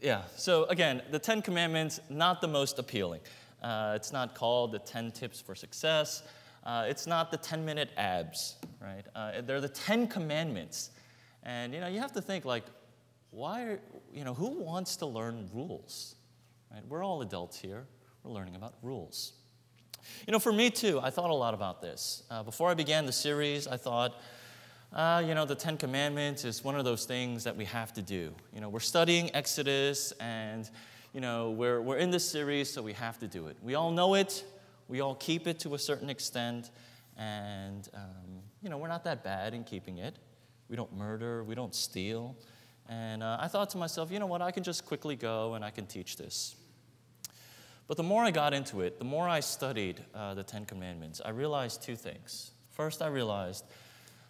Yeah, so again, the Ten Commandments, not the most appealing. Uh, it's not called the 10 tips for success. Uh, it's not the 10 minute abs, right? Uh, they're the 10 commandments. And you know, you have to think like, why, are, you know, who wants to learn rules? Right? We're all adults here. We're learning about rules. You know, for me too, I thought a lot about this. Uh, before I began the series, I thought, uh, you know, the Ten Commandments is one of those things that we have to do. You know, we're studying Exodus and, you know, we're, we're in this series, so we have to do it. We all know it, we all keep it to a certain extent, and, um, you know, we're not that bad in keeping it. We don't murder, we don't steal. And uh, I thought to myself, you know what, I can just quickly go and I can teach this. But the more I got into it, the more I studied uh, the Ten Commandments, I realized two things. First, I realized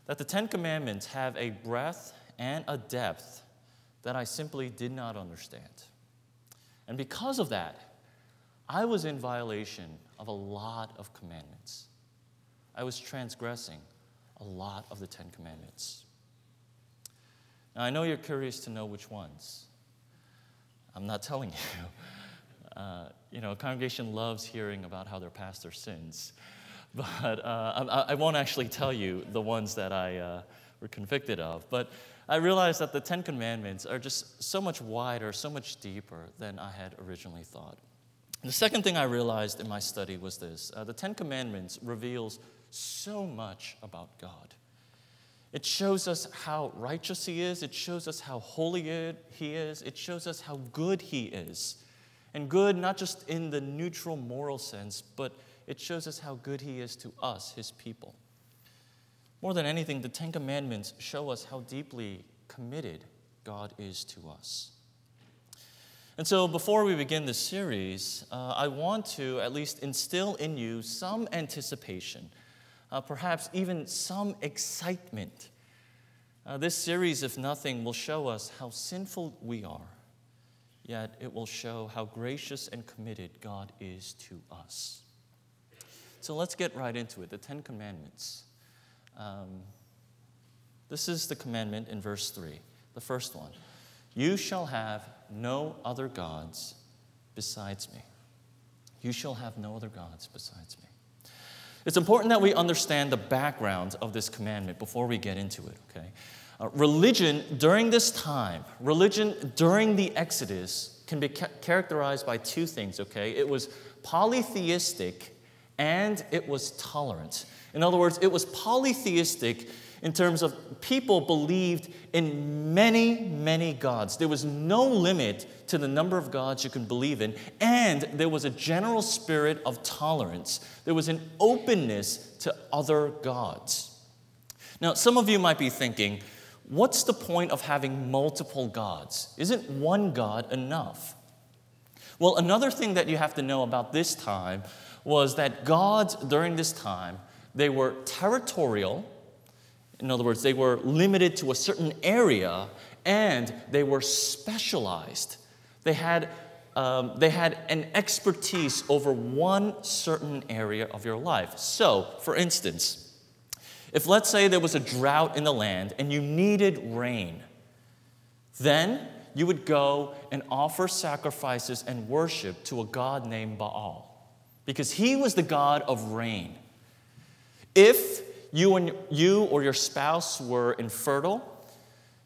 that the Ten Commandments have a breadth and a depth that I simply did not understand. And because of that, I was in violation of a lot of commandments. I was transgressing a lot of the Ten Commandments. Now, I know you're curious to know which ones. I'm not telling you. Uh, you know, a congregation loves hearing about how their pastor sins. But uh, I, I, won't actually tell you the ones that I uh, were convicted of. But I realized that the Ten Commandments are just so much wider, so much deeper than I had originally thought. The second thing I realized in my study was this uh, the Ten Commandments reveals so much about God. It shows us how righteous He is, it shows us how holy He is, it shows us how good He is. And good not just in the neutral moral sense, but it shows us how good He is to us, His people. More than anything, the Ten Commandments show us how deeply committed God is to us. And so, before we begin this series, uh, I want to at least instill in you some anticipation, uh, perhaps even some excitement. Uh, this series, if nothing, will show us how sinful we are yet it will show how gracious and committed God is to us. So let's get right into it the Ten Commandments. Um, this is the commandment in verse 3, the first one. You shall have no other gods besides me. You shall have no other gods besides me. It's important that we understand the background of this commandment before we get into it, okay? Uh, religion during this time, religion during the Exodus, can be ca- characterized by two things, okay? It was polytheistic and it was tolerant. In other words, it was polytheistic in terms of people believed in many, many gods. There was no limit to the number of gods you can believe in, and there was a general spirit of tolerance. There was an openness to other gods. Now, some of you might be thinking, what's the point of having multiple gods? Isn't one God enough? Well, another thing that you have to know about this time was that gods during this time, they were territorial. In other words, they were limited to a certain area and they were specialized. They had, um, they had an expertise over one certain area of your life. So, for instance, if let's say there was a drought in the land and you needed rain, then you would go and offer sacrifices and worship to a god named Baal because he was the god of rain. If you and you or your spouse were infertile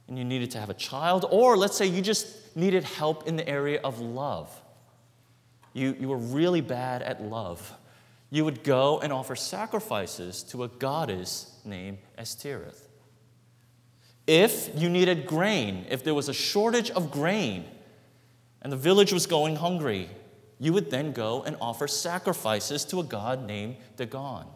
and you needed to have a child, or let's say you just needed help in the area of love, you, you were really bad at love you would go and offer sacrifices to a goddess named Ashtoreth. If you needed grain, if there was a shortage of grain and the village was going hungry, you would then go and offer sacrifices to a god named Dagon.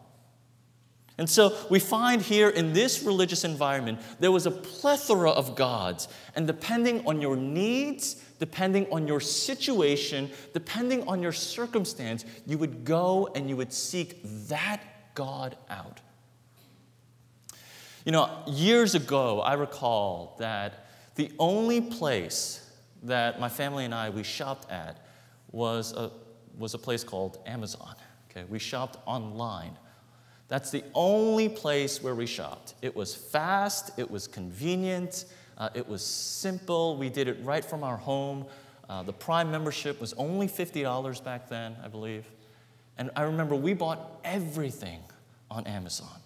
And so we find here in this religious environment, there was a plethora of gods. And depending on your needs depending on your situation, depending on your circumstance, you would go and you would seek that God out. You know, years ago, I recall that the only place that my family and I we shopped at was a, was a place called Amazon. Okay, we shopped online. That's the only place where we shopped. It was fast, it was convenient, uh, it was simple. We did it right from our home. Uh, the Prime membership was only $50 back then, I believe. And I remember we bought everything on Amazon.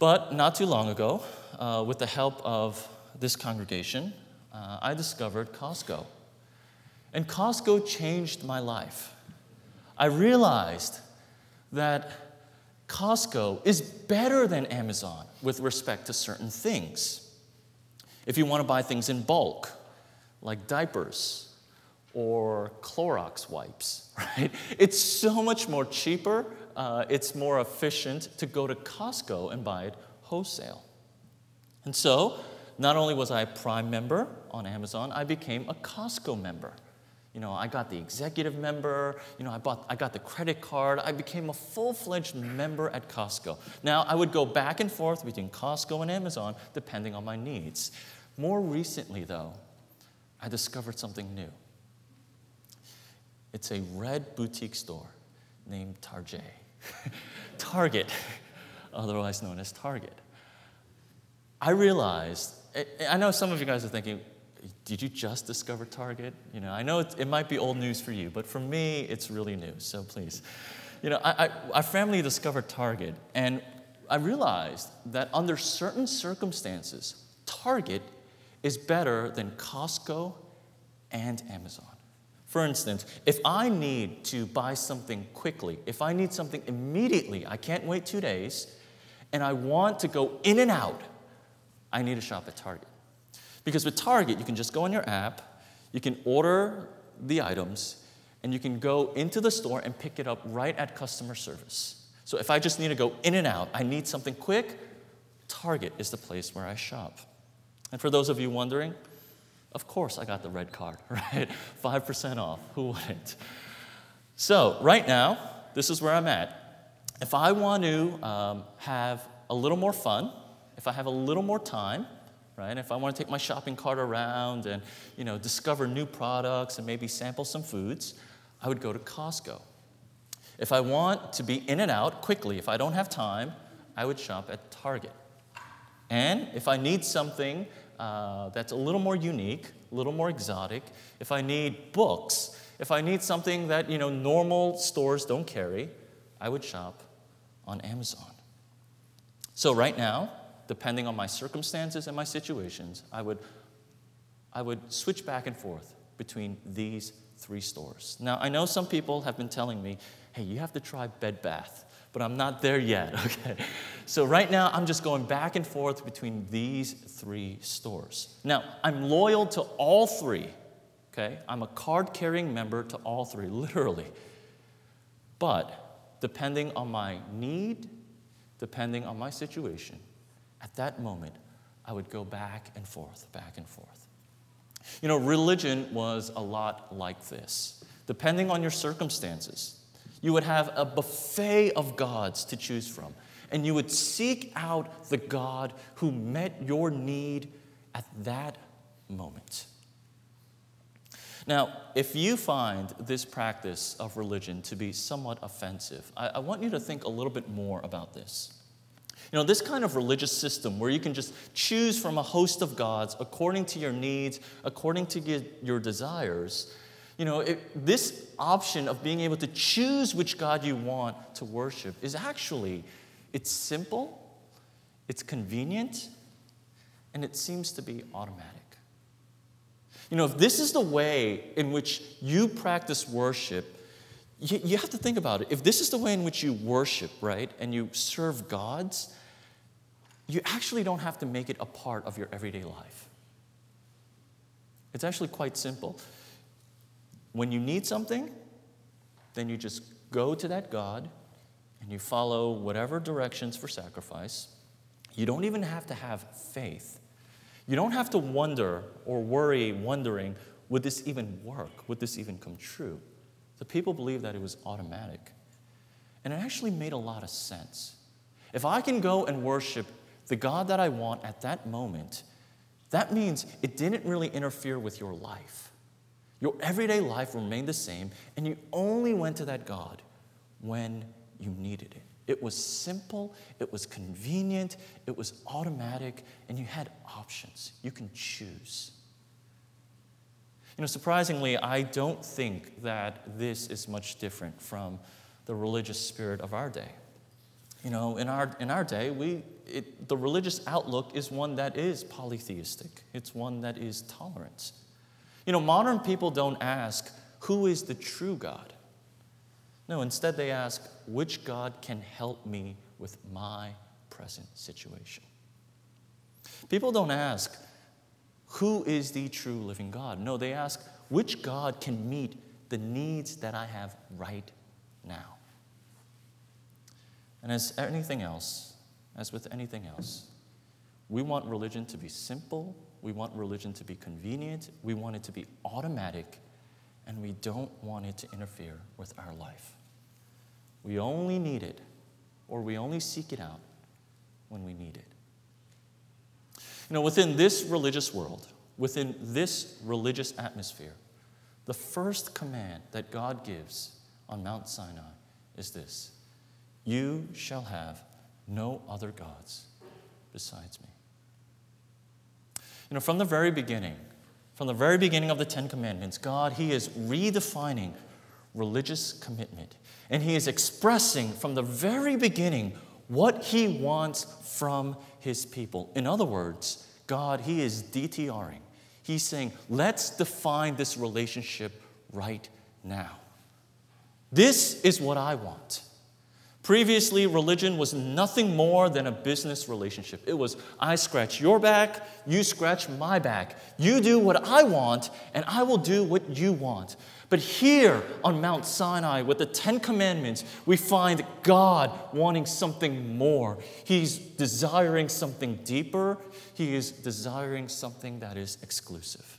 But not too long ago, uh, with the help of this congregation, uh, I discovered Costco. And Costco changed my life. I realized that Costco is better than Amazon with respect to certain things. If you want to buy things in bulk, like diapers or Clorox wipes, right? It's so much more cheaper, uh, it's more efficient to go to Costco and buy it wholesale. And so, not only was I a Prime member on Amazon, I became a Costco member. You know, I got the executive member, you know, I, bought, I got the credit card, I became a full fledged member at Costco. Now, I would go back and forth between Costco and Amazon depending on my needs. More recently, though, I discovered something new. It's a red boutique store named Target. Target, otherwise known as Target. I realized, I know some of you guys are thinking, did you just discover Target? You know, I know it, it might be old news for you, but for me, it's really new, so please. You know, I, I, our family discovered Target, and I realized that under certain circumstances, Target is better than Costco and Amazon. For instance, if I need to buy something quickly, if I need something immediately, I can't wait two days, and I want to go in and out, I need to shop at Target. Because with Target, you can just go on your app, you can order the items, and you can go into the store and pick it up right at customer service. So if I just need to go in and out, I need something quick, Target is the place where I shop. And for those of you wondering, of course I got the red card, right? 5% off. Who wouldn't? So, right now, this is where I'm at. If I want to um, have a little more fun, if I have a little more time, right? If I want to take my shopping cart around and, you know, discover new products and maybe sample some foods, I would go to Costco. If I want to be in and out quickly, if I don't have time, I would shop at Target. And if I need something uh, that's a little more unique, a little more exotic, if I need books, if I need something that you know normal stores don't carry, I would shop on Amazon. So right now, depending on my circumstances and my situations, I would, I would switch back and forth between these three stores. Now, I know some people have been telling me, hey, you have to try Bed Bath but I'm not there yet, okay? So right now, I'm just going back and forth between these three stores. Now, I'm loyal to all three, okay? I'm a card carrying member to all three, literally. But depending on my need, depending on my situation, at that moment, I would go back and forth, back and forth. You know, religion was a lot like this. Depending on your circumstances, you would have a buffet of gods to choose from, and you would seek out the God who met your need at that moment. Now, if you find this practice of religion to be somewhat offensive, I, I, want you to think a little bit more about this. You know, this kind of religious system where you can just choose from a host of gods according to your needs, according to your, desires, you know, it, this option of being able to choose which God you want to worship is actually, it's simple, it's convenient, and it seems to be automatic. You know, if this is the way in which you practice worship, you have to think about it. If this is the way in which you worship, right, and you serve gods, you actually don't have to make it a part of your everyday life. It's actually quite simple. When you need something, then you just go to that God and you follow whatever directions for sacrifice. You don't even have to have faith. You don't have to wonder or worry, wondering, would this even work? Would this even come true? The people believed that it was automatic. And it actually made a lot of sense. If I can go and worship the God that I want at that moment, that means it didn't really interfere with your life. Your everyday life remained the same, and you only went to that God when you needed it. It was simple, it was convenient, it was automatic, and you had options. You can choose. You know, surprisingly, I don't think that this is much different from the religious spirit of our day. You know, in our, in our day, we, it, the religious outlook is one that is polytheistic, it's one that is tolerant. You know, modern people don't ask, who is the true God? No, instead they ask, which God can help me with my present situation? People don't ask, who is the true living God? No, they ask, which God can meet the needs that I have right now? And as anything else, as with anything else, we want religion to be simple, we want religion to be convenient, we want it to be automatic, and we don't want it to interfere with our life. We only need it, or we only seek it out when we need it. You know, within this religious world, within this religious atmosphere, the first command that God gives on Mount Sinai is this You shall have no other gods besides me. You know, from the very beginning, from the very beginning of the Ten Commandments, God, He is redefining religious commitment. And He is expressing from the very beginning what He wants from His people. In other words, God, He is DTRing. He's saying, let's define this relationship right now. This is what I want. Previously, religion was nothing more than a business relationship. It was, I scratch your back, you scratch my back. You do what I want, and I will do what you want. But here on Mount Sinai, with the Ten Commandments, we find God wanting something more. He's desiring something deeper, He is desiring something that is exclusive.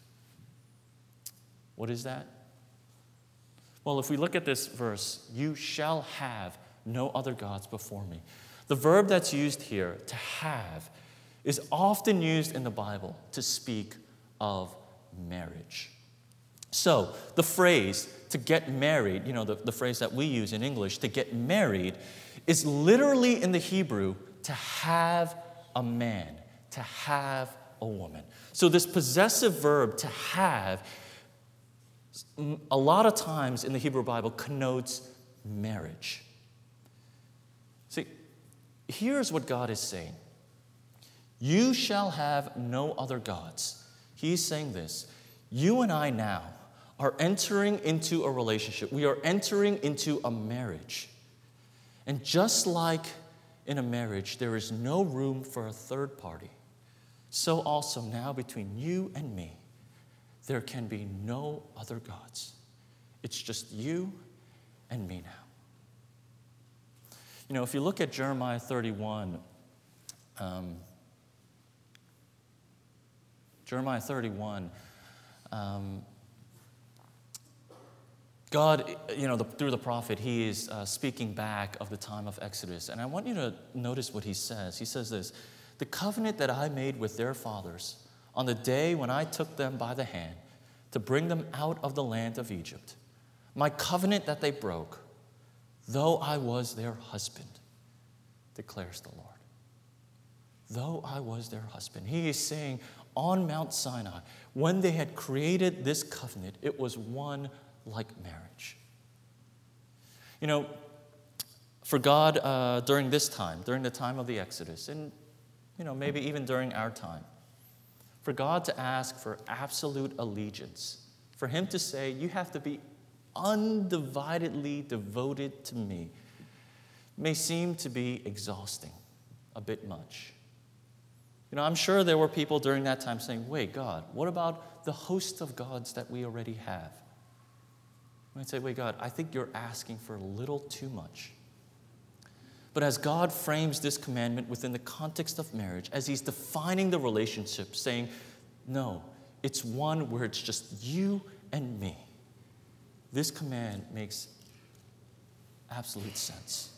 What is that? Well, if we look at this verse, you shall have no other gods before me. The verb that's used here, to have, is often used in the Bible to speak of marriage. So, the phrase to get married, you know, the, the phrase that we use in English, to get married, is literally in the Hebrew to have a man, to have a woman. So, this possessive verb to have, a lot of times in the Hebrew Bible, connotes marriage. Here's what God is saying You shall have no other gods. He's saying this. You and I now are entering into a relationship, we are entering into a marriage. And just like in a marriage, there is no room for a third party. So, also now between you and me, there can be no other gods. It's just you and me now. You know, if you look at Jeremiah 31, um, Jeremiah 31, um, God, you know, the, through the prophet, he is uh, speaking back of the time of Exodus. And I want you to notice what he says. He says this The covenant that I made with their fathers on the day when I took them by the hand to bring them out of the land of Egypt, my covenant that they broke, though I was their husband, declares the Lord. Though I was their husband. He is saying on Mount Sinai, when they had created this covenant, it was one like marriage. You know, for God, uh, during this time, during the time of the Exodus, and you know, maybe even during our time, for God to ask for absolute allegiance, for Him to say, You have to be undividedly devoted to me, may seem to be exhausting, a bit much. You know, I'm sure there were people during that time saying, Wait, God, what about the host of gods that we already have? I'd say, Wait, God, I think you're asking for a little too much. But as God frames this commandment within the context of marriage, as He's defining the relationship, saying, No, it's one where it's just you and me, this command makes absolute sense.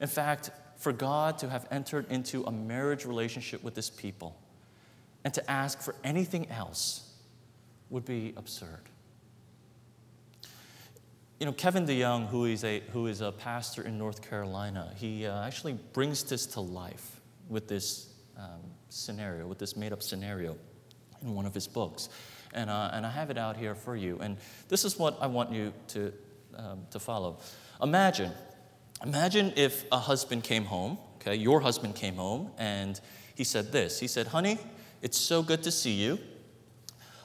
In fact, for God to have entered into a marriage relationship with this people and to ask for anything else would be absurd. You know, Kevin DeYoung, who is a, who is a pastor in North Carolina, he uh, actually brings this to life with this um, scenario, with this made up scenario in one of his books. And, uh, and I have it out here for you. And this is what I want you to, um, to follow. Imagine, imagine if a husband came home, okay, your husband came home, and he said this. He said, Honey, it's so good to see you.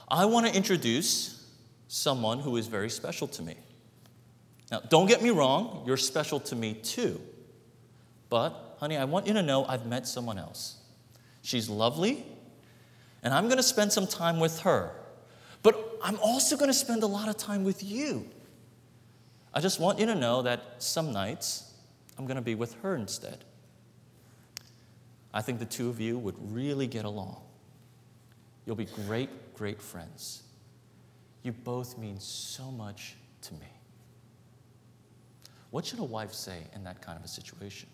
I want to introduce someone who is very special to me. Now, don't get me wrong, you're special to me too. But, honey, I want you to know I've met someone else. She's lovely, and I'm going to spend some time with her. I'm also going to spend a lot of time with you. I just want you to know that some nights I'm going to be with her instead. I think the two of you would really get along. You'll be great, great friends. You both mean so much to me. What should a wife say in that kind of a situation?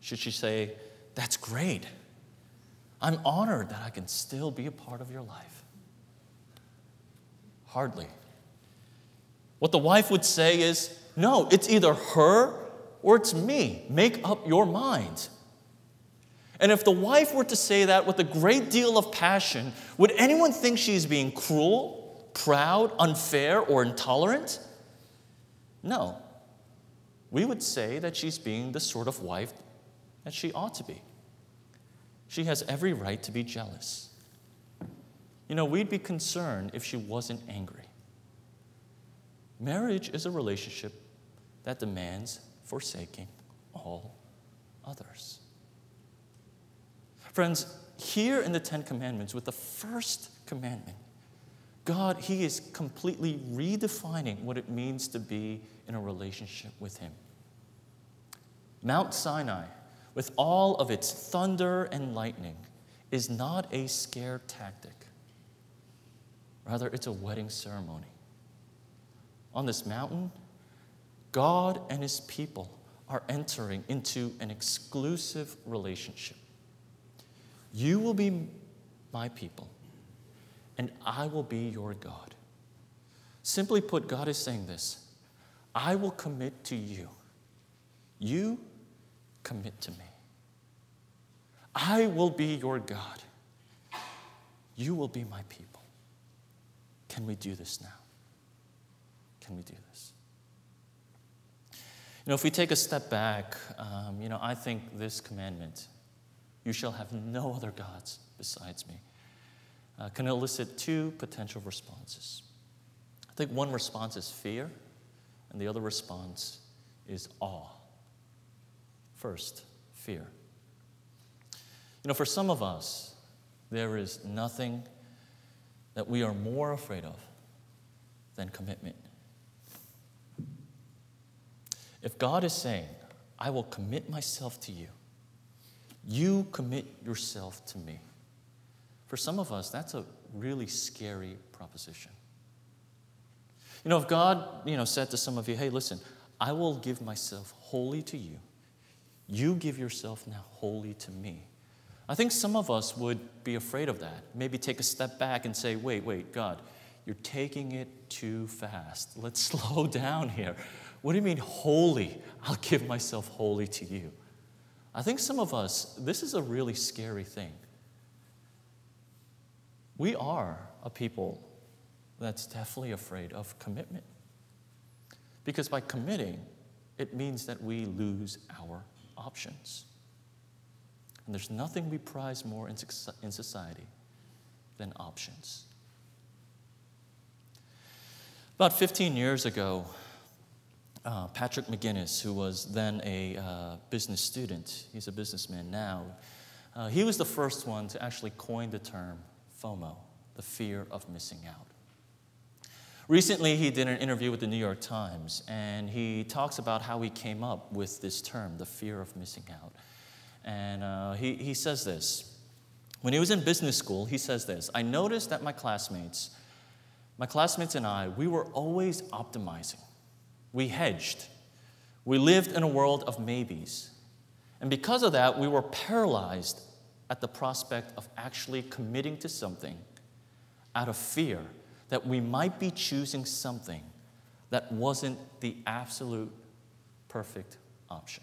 Should she say, That's great. I'm honored that I can still be a part of your life? Hardly. What the wife would say is, No, it's either her or it's me. Make up your mind. And if the wife were to say that with a great deal of passion, would anyone think she's being cruel, proud, unfair, or intolerant? No. We would say that she's being the sort of wife that she ought to be. She has every right to be jealous. You know, we'd be concerned if she wasn't angry. Marriage is a relationship that demands forsaking all others. Friends, here in the Ten Commandments, with the first commandment, God, He is completely redefining what it means to be in a relationship with Him. Mount Sinai, with all of its thunder and lightning, is not a scare tactic. Rather, it's a wedding ceremony. On this mountain, God and His people are entering into an exclusive relationship. You will be my people, and I will be your God. Simply put, God is saying this I will commit to you. You commit to me. I will be your God. You will be my people. Can we do this now? Can we do this? You know, if we take a step back, um, you know, I think this commandment, you shall have no other gods besides me, uh, can elicit two potential responses. I think one response is fear, and the other response is awe. First, fear. You know, for some of us, there is nothing that we are more afraid of than commitment. If God is saying, I will commit myself to you, you commit yourself to me. For some of us, that's a really scary proposition. You know, if God, you know, said to some of you, hey, listen, I will give myself wholly to you. You give yourself now wholly to me. I think some of us would be afraid of that. Maybe take a step back and say, wait, wait, God, you're taking it too fast. Let's slow down here. What do you mean, holy? I'll give myself wholly to you. I think some of us, this is a really scary thing. We are a people that's definitely afraid of commitment. Because by committing, it means that we lose our options. And there's nothing we prize more in society than options. About 15 years ago, uh, Patrick McGinnis, who was then a uh, business student, he's a businessman now, uh, he was the first one to actually coin the term FOMO, the fear of missing out. Recently, he did an interview with the New York Times, and he talks about how he came up with this term, the fear of missing out. And uh, he, he says this When he was in business school, he says this I noticed that my classmates, my classmates and I, we were always optimizing. We hedged. We lived in a world of maybes. And because of that, we were paralyzed at the prospect of actually committing to something out of fear that we might be choosing something that wasn't the absolute perfect option.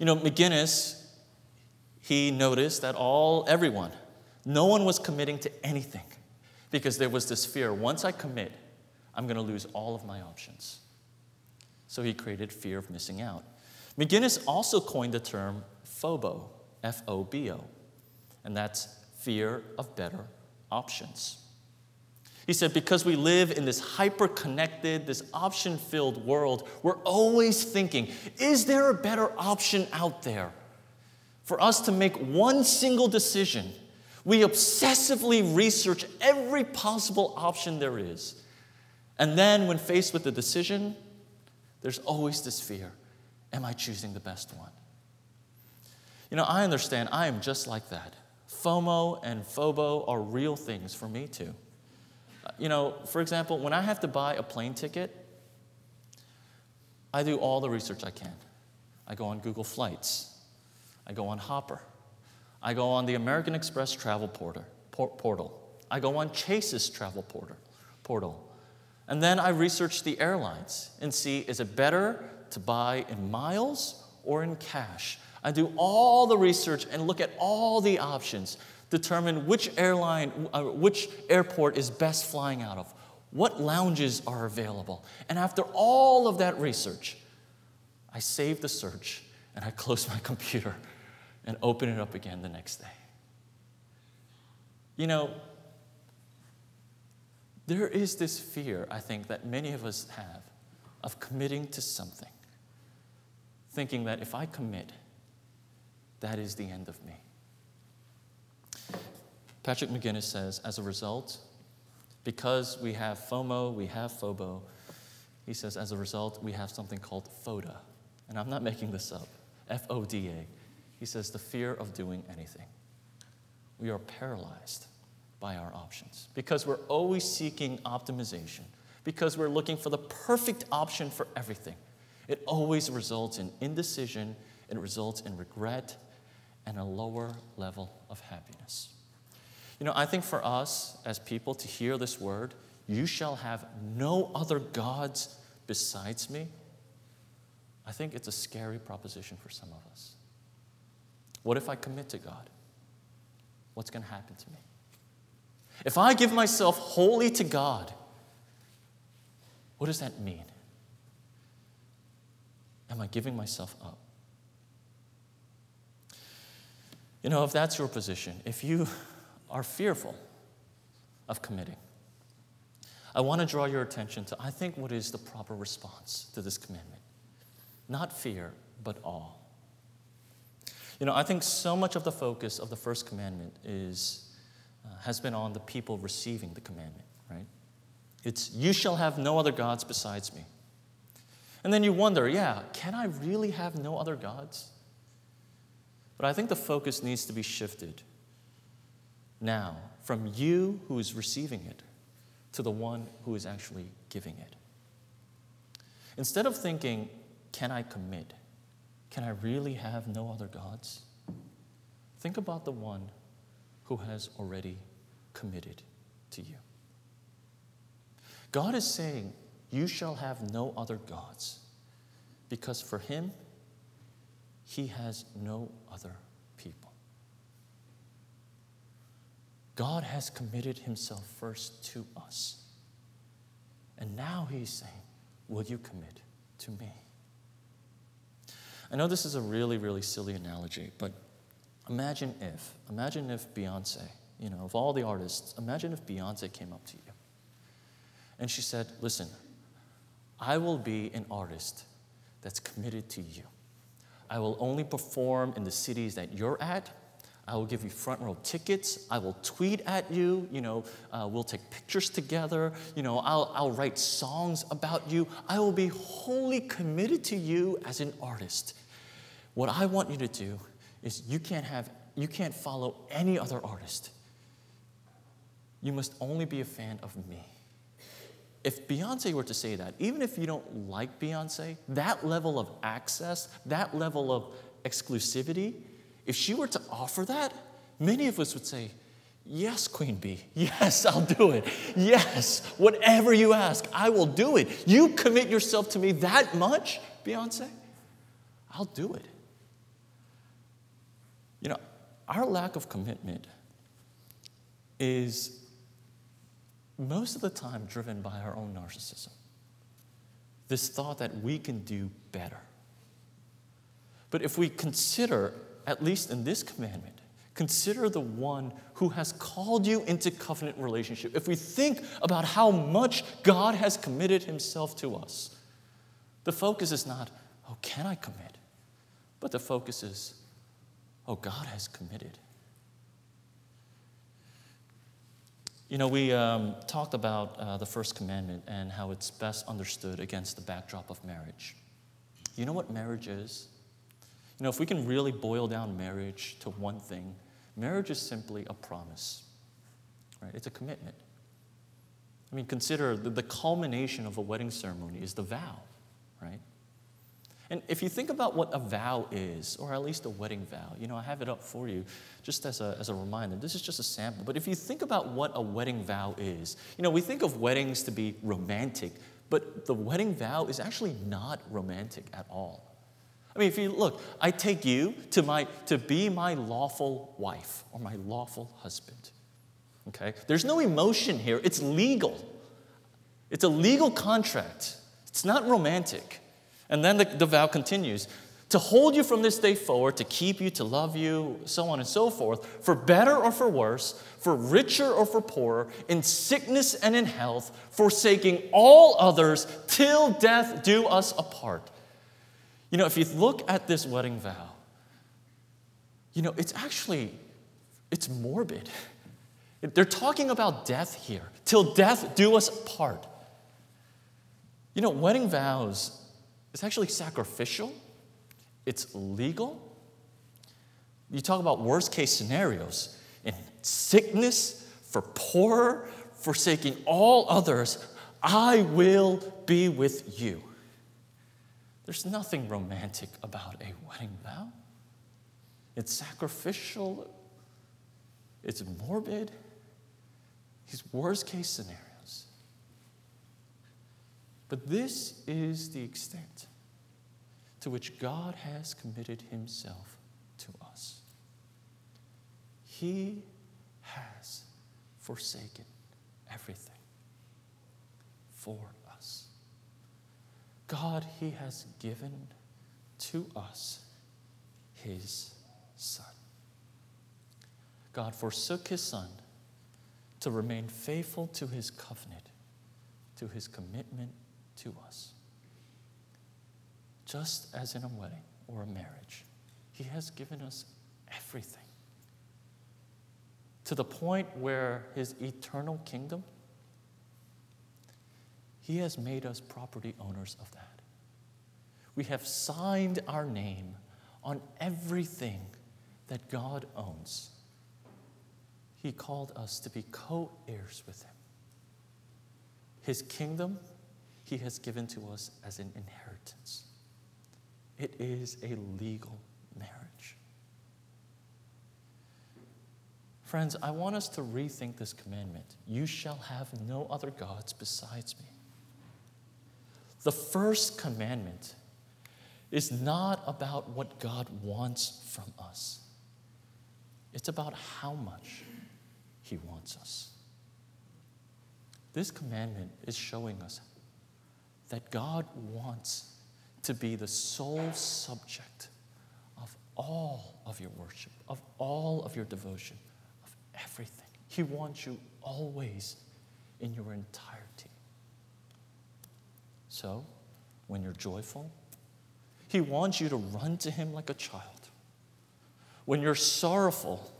You know, McGinnis, he noticed that all, everyone, No one was committing to anything because there was this fear once I commit, I'm going to lose all of my options. So he created fear of missing out. McGinnis also coined the term FOBO, F O B O, and that's fear of better options. He said, because we live in this hyper connected, this option filled world, we're always thinking, is there a better option out there? For us to make one single decision, we obsessively research every possible option there is. And then, when faced with the decision, there's always this fear Am I choosing the best one? You know, I understand I am just like that. FOMO and FOBO are real things for me too. You know, for example, when I have to buy a plane ticket, I do all the research I can. I go on Google Flights, I go on Hopper, I go on the American Express travel porter, portal, I go on Chase's travel porter, portal. And then I research the airlines and see is it better to buy in miles or in cash? I do all the research and look at all the options, determine which airline, uh, which airport is best flying out of, what lounges are available. And after all of that research, I save the search and I close my computer and open it up again the next day. You know, there is this fear, I think, that many of us have of committing to something, thinking that if I commit, that is the end of me. Patrick McGinnis says, as a result, because we have FOMO, we have FOBO, he says, as a result, we have something called FODA. And I'm not making this up F O D A. He says, the fear of doing anything. We are paralyzed by our options because we're always seeking optimization, because we're looking for the perfect option for everything. It always results in indecision, it results in regret, and a lower level of happiness. You know, I think for us as people to hear this word, you shall have no other gods besides me, I think it's a scary proposition for some of us. What if I commit to God? What's going to happen to me? If I give myself wholly to God, what does that mean? Am I giving myself up? You know, if that's your position, if you are fearful of committing, I want to draw your attention to, I think, what is the proper response to this commandment. Not fear, but awe. You know, I think so much of the focus of the first commandment is, uh, has been on the people receiving the commandment, right? It's, you shall have no other gods besides me. And then you wonder, yeah, can I really have no other gods? But I think the focus needs to be shifted now from you who is receiving it to the one who is actually giving it. Instead of thinking, can I commit? Can I really have no other gods? Think about the one who has already committed to you. God is saying, You shall have no other gods, because for him, he has no other people. God has committed himself first to us. And now he's saying, Will you commit to me? I know this is a really, really silly analogy, but imagine if, imagine if Beyonce, you know, of all the artists, imagine if Beyonce came up to you and she said, Listen, I will be an artist that's committed to you. I will only perform in the cities that you're at. I will give you front row tickets. I will tweet at you. You know, uh, we'll take pictures together. You know, I'll, I'll write songs about you. I will be wholly committed to you as an artist. What I want you to do is you can't have, you can't follow any other artist. You must only be a fan of me if Beyonce were to say that, even if you don't like Beyonce, that level of access, that level of exclusivity, if she were to offer that, many of us would say, Yes, Queen Bey. Yes, I'll do it. Yes, whatever you ask, I will do it. You commit yourself to me that much, Beyonce, I'll do it. You know, our lack of commitment is most of the time driven by our own narcissism. This thought that we can do better. But if we consider, at least in this commandment, consider the one who has called you into covenant relationship. If we think about how much God has committed himself to us, the focus is not, oh, can I commit? But the focus is, oh, God has committed. You know, we um, talked about uh, the first commandment and how it's best understood against the backdrop of marriage. You know what marriage is? You know, if we can really boil down marriage to one thing, marriage is simply a promise, right? It's a commitment. I mean, consider the, the culmination of a wedding ceremony is the vow, right? And if you think about what a vow is, or at least a wedding vow, you know, I have it up for you just as a, as a reminder. This is just a sample. But if you think about what a wedding vow is, you know, we think of weddings to be romantic, but the wedding vow is actually not romantic at all. I mean, if you look, I take you to, my, to be my lawful wife or my lawful husband. Okay? There's no emotion here, it's legal. It's a legal contract, it's not romantic. And then the, the vow continues to hold you from this day forward, to keep you, to love you, so on and so forth, for better or for worse, for richer or for poorer, in sickness and in health, forsaking all others till death do us apart. You know, if you look at this wedding vow, you know, it's actually it's morbid. They're talking about death here. Till death do us part. You know, wedding vows it's actually sacrificial, it's legal. You talk about worst case scenarios in sickness, for poor, forsaking all others, I will be with you. There's nothing romantic about a wedding vow. It's sacrificial, it's morbid, these worst case scenarios. But this is the extent to which God has committed himself to us. He has forsaken everything for. God, He has given to us His Son. God forsook His Son to remain faithful to His covenant, to His commitment to us. Just as in a wedding or a marriage, He has given us everything to the point where His eternal kingdom, He has made us property owners of that. We have signed our name on everything that God owns. He called us to be co heirs with Him. His kingdom he has given to us as an inheritance. It is a legal marriage. Friends, I want us to rethink this commandment You shall have no other gods besides me. The first commandment is not about what God wants from us, it's about how much He wants us. This commandment is showing us that God wants to be the sole subject of all of your worship, of all of your devotion, of everything. He wants you always in your entirety. So, when you're joyful, He wants you to run to Him like a child. When you're sorrowful,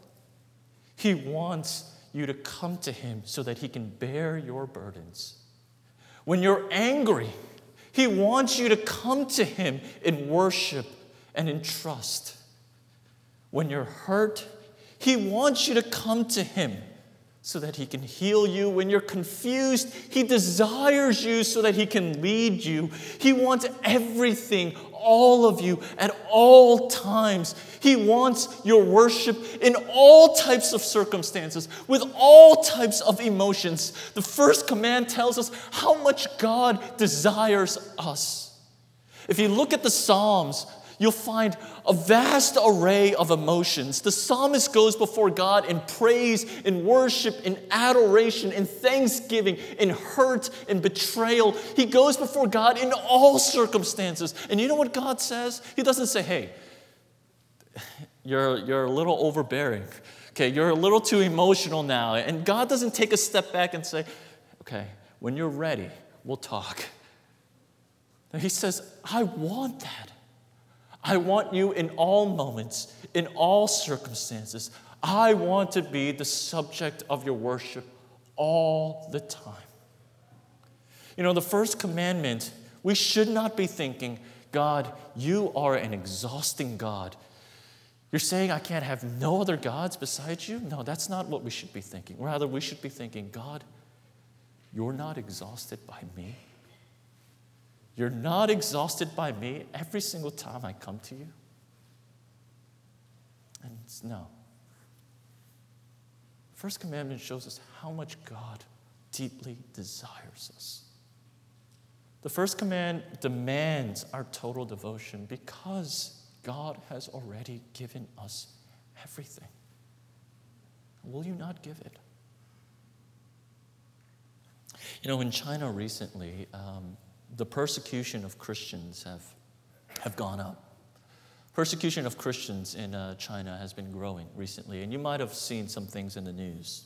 He wants you to come to Him so that He can bear your burdens. When you're angry, He wants you to come to Him in worship and in trust. When you're hurt, He wants you to come to Him so that He can heal you. When you're confused, He desires you so that He can lead you. He wants everything, all of you, at all times. He wants your worship in all types of circumstances, with all types of emotions. The first command tells us how much God desires us. If you look at the Psalms, you'll find a vast array of emotions. The psalmist goes before God in praise, in worship, in adoration, in thanksgiving, in hurt, in betrayal. He goes before God in all circumstances. And you know what God says? He doesn't say, hey, you're, you're a little overbearing. Okay, you're a little too emotional now. And God doesn't take a step back and say, okay, when you're ready, we'll talk. He says, I want that. I want you in all moments, in all circumstances. I want to be the subject of your worship all the time. You know, the first commandment, we should not be thinking, God, you are an exhausting God. You're saying I can't have no other gods besides you? No, that's not what we should be thinking. Rather, we should be thinking, God, you're not exhausted by me. You're not exhausted by me every single time I come to you. And no. First commandment shows us how much God deeply desires us. The first command demands our total devotion because God has already given us everything. Will you not give it? You know, in China recently, um, the persecution of Christians have, have gone up. Persecution of Christians in uh, China has been growing recently, and you might have seen some things in the news.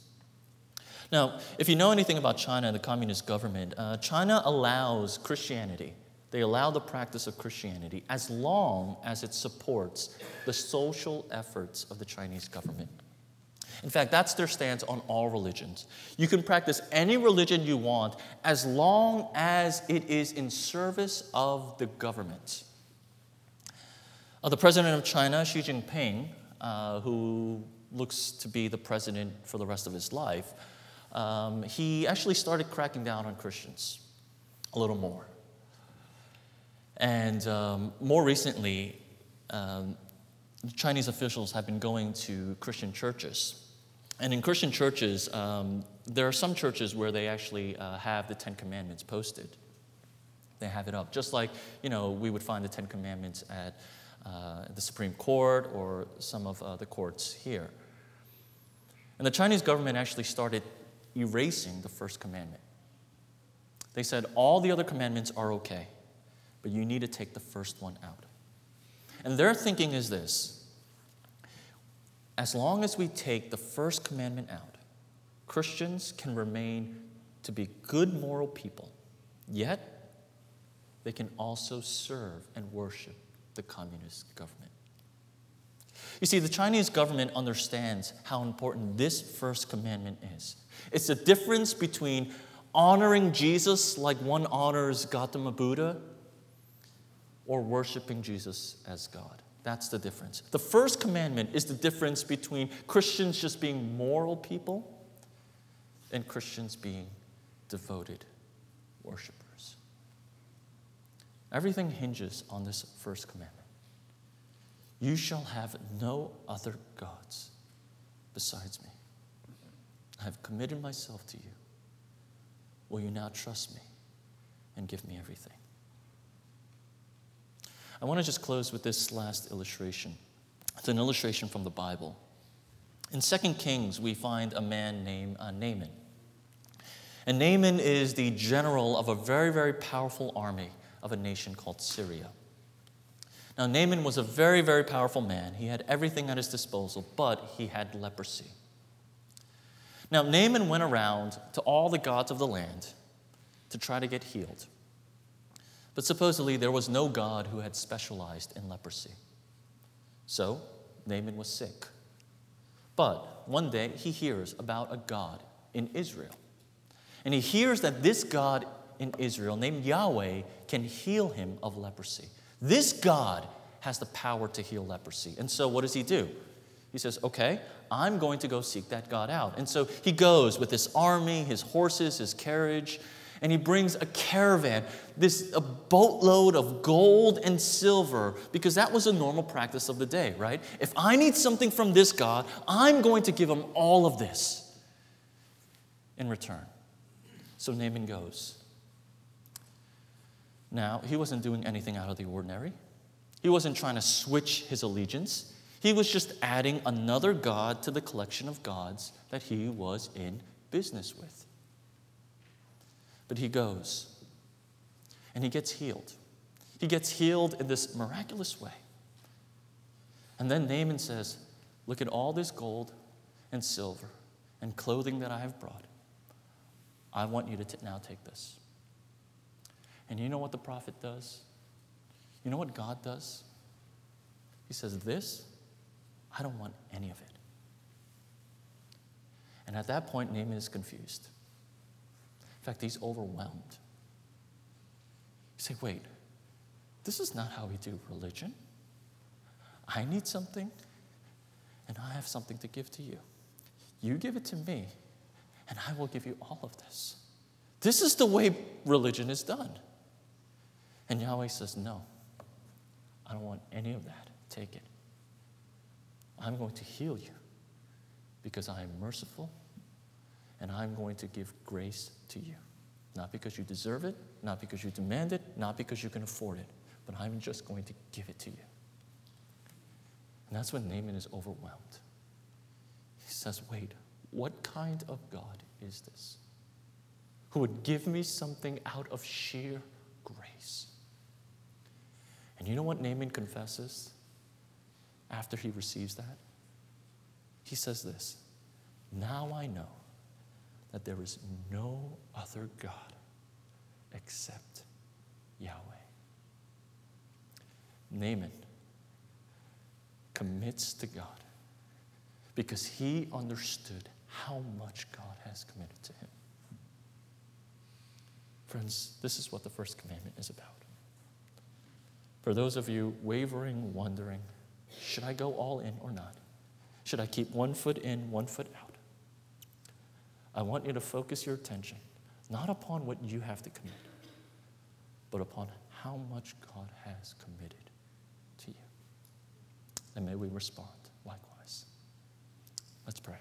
Now, if you know anything about China and the communist government, uh, China allows Christianity they allow the practice of Christianity as long as it supports the social efforts of the Chinese government. In fact, that's their stance on all religions. You can practice any religion you want as long as it is in service of the government. Uh, the president of China, Xi Jinping, uh, who looks to be the president for the rest of his life, um, he actually started cracking down on Christians a little more. And um, more recently, um, Chinese officials have been going to Christian churches. And in Christian churches, um, there are some churches where they actually uh, have the Ten Commandments posted. They have it up, just like you know we would find the Ten Commandments at uh, the Supreme Court or some of uh, the courts here. And the Chinese government actually started erasing the first commandment. They said all the other commandments are okay but you need to take the first one out. And their thinking is this as long as we take the first commandment out, Christians can remain to be good moral people, yet they can also serve and worship the communist government. You see, the Chinese government understands how important this first commandment is. It's the difference between honoring Jesus like one honors Gautama Buddha or worshiping Jesus as God. That's the difference. The first commandment is the difference between Christians just being moral people and Christians being devoted worshipers. Everything hinges on this first commandment. You shall have no other gods besides me. I have committed myself to you. Will you now trust me and give me everything? I want to just close with this last illustration. It's an illustration from the Bible. In 2 Kings, we find a man named uh, Naaman. And Naaman is the general of a very, very powerful army of a nation called Syria. Now, Naaman was a very, very powerful man. He had everything at his disposal, but he had leprosy. Now, Naaman went around to all the gods of the land to try to get healed. But supposedly there was no god who had specialized in leprosy. So Naaman was sick. But one day he hears about a God in Israel. And he hears that this God in Israel, named Yahweh, can heal him of leprosy. This God has the power to heal leprosy. And so what does he do? He says, Okay, I'm going to go seek that God out. And so he goes with his army, his horses, his carriage, and he brings a caravan, this a boatload of gold and silver, because that was a normal practice of the day, right? If I need something from this God, I'm going to give him all of this in return. So Naaman goes. Now, he wasn't doing anything out of the ordinary. He wasn't trying to switch his allegiance. He was just adding another God to the collection of gods that he was in business with. But he goes and he gets healed. He gets healed in this miraculous way. And then Naaman says, Look at all this gold and silver and clothing that I have brought. I want you to t- now take this. And you know what the prophet does? You know what God does? He says, This, I don't want any of it. And at that point, Naaman is confused. In fact, he's overwhelmed. You say, Wait, this is not how we do religion. I need something, and I have something to give to you. You give it to me, and I will give you all of this. This is the way religion is done. And Yahweh says, No, I don't want any of that. Take it. I'm going to heal you because I am merciful and I'm going to give grace to you. Not because you deserve it, not because you demand it, not because you can afford it, but I'm just going to give it to you. And that's when Naaman is overwhelmed. He says, Wait, what kind of God is this? Who would give me something out of sheer grace? And you know what Naaman confesses after he receives that? He says this Now I know that there is no other God except Yahweh. Naaman commits to God because he understood how much God has committed to him. Friends, this is what the first commandment is about. For those of you wavering, wondering, should I go all in or not? Should I keep one foot in, one foot out? I want you to focus your attention not upon what you have to commit, but upon how much God has committed to you. And may we respond likewise. Let's pray.